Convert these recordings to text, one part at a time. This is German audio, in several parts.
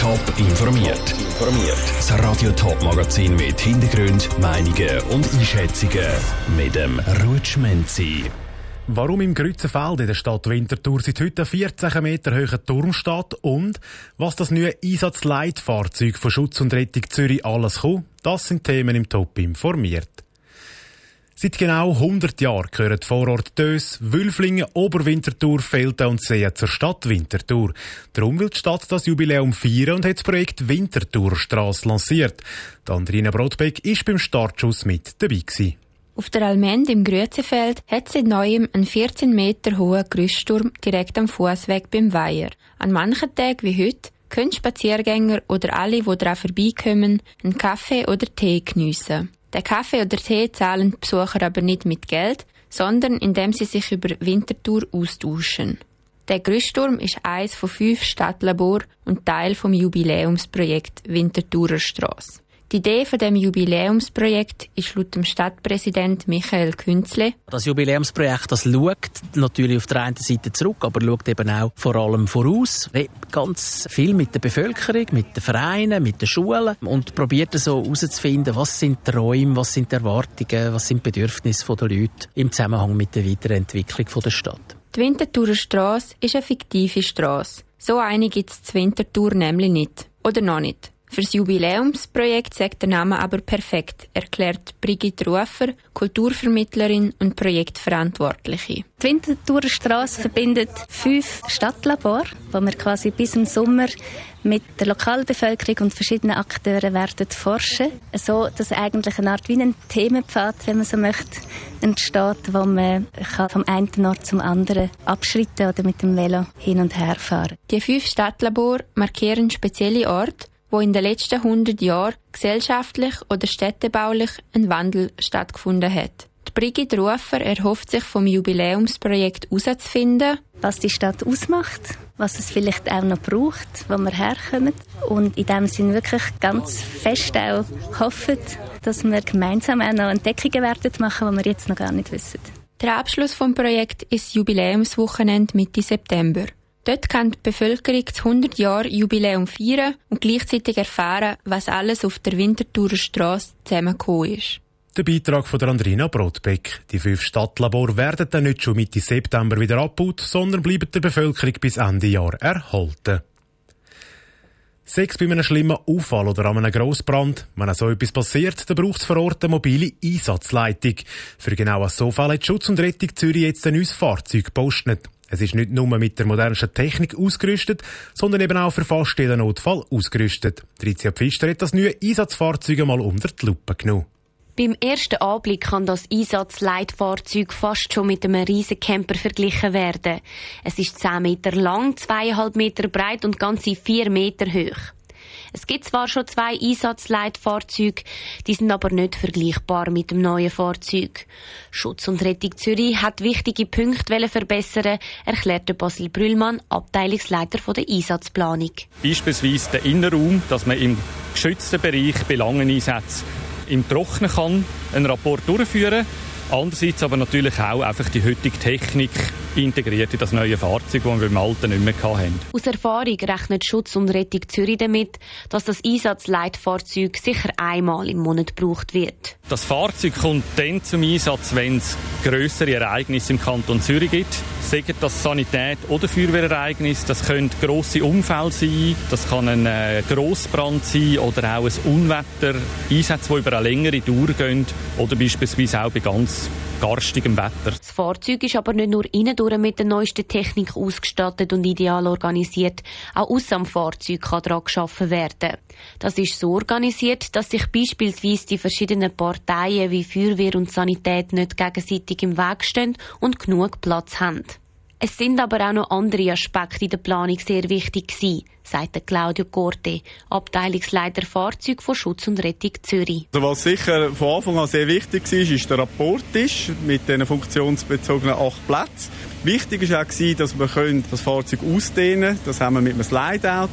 Top informiert. Das Radio Top Magazin mit Hintergrund, Meinungen und Einschätzungen mit dem Rutschmenzi. Warum im Grützenfeld in der Stadt Winterthur seit heute ein 14 Meter hoher Turm steht und was das neue Einsatzleitfahrzeug von Schutz und Rettung Zürich alles kommt, das sind Themen im Top informiert. Seit genau 100 Jahren gehören Vorort Dös, Wülflingen, Oberwinterthur, Felden und Seen zur Stadt Winterthur. Darum will die Stadt das Jubiläum feiern und hat das Projekt Winterthurstrasse lanciert. Die Andrina Brodbeck ist beim Startschuss mit dabei gewesen. Auf der Almend im Grüezefeld hat seit neuem einen 14 Meter hohen Gerüstturm direkt am Fußweg beim Weiher. An manchen Tagen wie heute können Spaziergänger oder alle, die daran vorbeikommen, einen Kaffee oder Tee geniessen. Den Kaffee oder Tee zahlen die Besucher aber nicht mit Geld, sondern indem sie sich über Winterthur austauschen. Der Grüssturm ist eines von fünf Stadtlabor und Teil vom Jubiläumsprojekt Winterthurer Strasse. Die Idee von dem Jubiläumsprojekt ist laut dem Stadtpräsident Michael Künzle. Das Jubiläumsprojekt das schaut natürlich auf der einen Seite zurück, aber schaut eben auch vor allem voraus. Ganz viel mit der Bevölkerung, mit den Vereinen, mit den Schulen und probiert so herauszufinden, was sind die Räume, was sind die Erwartungen, was sind die Bedürfnisse der Leute im Zusammenhang mit der Weiterentwicklung der Stadt. Die Winterthurer Strasse ist eine fiktive Strasse. So eine gibt es Winterthur nämlich nicht. Oder noch nicht. Fürs Jubiläumsprojekt sagt der Name aber perfekt, erklärt Brigitte Rufer, Kulturvermittlerin und Projektverantwortliche. Die Winterthurer Strasse verbindet fünf Stadtlabor, wo wir quasi bis im Sommer mit der Lokalbevölkerung und verschiedenen Akteuren werden forschen, so dass eigentlich eine Art wie ein Themenpfad, wenn man so möchte, entsteht, wo man vom einen Ort zum anderen abschritten oder mit dem Velo hin und her fahren. Die fünf Stadtlabor markieren spezielle Orte, wo in den letzten 100 Jahren gesellschaftlich oder städtebaulich ein Wandel stattgefunden hat. Die Brigitte Rufer erhofft sich vom Jubiläumsprojekt herauszufinden, was die Stadt ausmacht, was es vielleicht auch noch braucht, wo wir herkommen. Und in dem Sinn wirklich ganz fest auch hoffen, dass wir gemeinsam auch noch Entdeckungen werden machen, die wir jetzt noch gar nicht wissen. Der Abschluss vom Projekt ist Jubiläumswochenende Mitte September. Dort kann die Bevölkerung das 100 Jahre Jubiläum feiern und gleichzeitig erfahren, was alles auf der Winterthurer Strasse zusammengekommen ist. Der Beitrag von der Andrina Brotbeck. Die fünf Stadtlabore werden dann nicht schon Mitte September wieder abgebaut, sondern bleiben der Bevölkerung bis Ende Jahr erhalten. Sechs bei einem schlimmen Unfall oder an einem Grossbrand. Wenn so etwas passiert, dann braucht es vor Ort eine mobile Einsatzleitung. Für genau so Fall hat Schutz und Rettung Zürich jetzt ein neues Fahrzeug gepostet. Es ist nicht nur mit der modernsten Technik ausgerüstet, sondern eben auch für fast jeden Notfall ausgerüstet. Tricia Pfister hat das neue Einsatzfahrzeug mal unter die Lupe genommen. Beim ersten Anblick kann das Einsatzleitfahrzeug fast schon mit einem riesen Camper verglichen werden. Es ist 10 Meter lang, 2,5 Meter breit und ganze 4 Meter hoch. Es gibt zwar schon zwei Einsatzleitfahrzeuge, die sind aber nicht vergleichbar mit dem neuen Fahrzeug. Schutz und Rettung Zürich hat wichtige Punkte verbessern, erklärte Basil Brüllmann, Abteilungsleiter der Einsatzplanung. Beispielsweise der Innenraum, dass man im geschützten Bereich Belangeneinsätze im Trocknen kann, einen Rapport durchführen Andererseits aber natürlich auch einfach die heutige Technik integriert in das neue Fahrzeug, das wir beim alten nicht mehr hatten. Aus Erfahrung rechnet Schutz und Rettung Zürich damit, dass das Einsatzleitfahrzeug sicher einmal im Monat gebraucht wird. Das Fahrzeug kommt dann zum Einsatz, wenn es grössere Ereignisse im Kanton Zürich gibt. Sagen das Sanität oder Feuerwehrereignis, das können grosse Unfälle sein, das kann ein äh, Grossbrand sein oder auch ein Unwetter, Einsätze, die über eine längere Dauer gehen oder beispielsweise auch bei ganz garstigem Wetter. Das Fahrzeug ist aber nicht nur innen mit der neuesten Technik ausgestattet und ideal organisiert. Auch außer am Fahrzeug kann daran geschaffen werden. Das ist so organisiert, dass sich beispielsweise die verschiedenen Parteien wie Feuerwehr und Sanität nicht gegenseitig im Weg stehen und genug Platz haben. Es sind aber auch noch andere Aspekte in der Planung sehr wichtig gewesen, sagt Claudio Corte, Abteilungsleiter Fahrzeug von Schutz und Rettung Zürich. Also was sicher von Anfang an sehr wichtig war, ist der Rapport mit den funktionsbezogenen acht Plätzen. Wichtig war auch, dass wir das Fahrzeug ausdehnen können. Das haben wir mit einem Slideout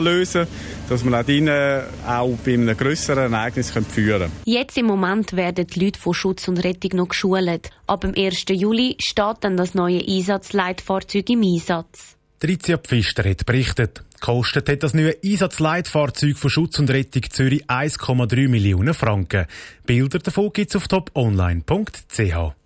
lösen dass wir auch drinnen auch bei einem grösseren Ereignis führen können. Jetzt im Moment werden die Leute von Schutz und Rettung noch geschult. Ab dem 1. Juli steht dann das neue Einsatzleitfahrzeug im Einsatz. Tricia Pfister hat berichtet. Kostet hat das neue Einsatzleitfahrzeug von Schutz und Rettung Zürich 1,3 Millionen Franken. Bilder davon gibt es auf toponline.ch.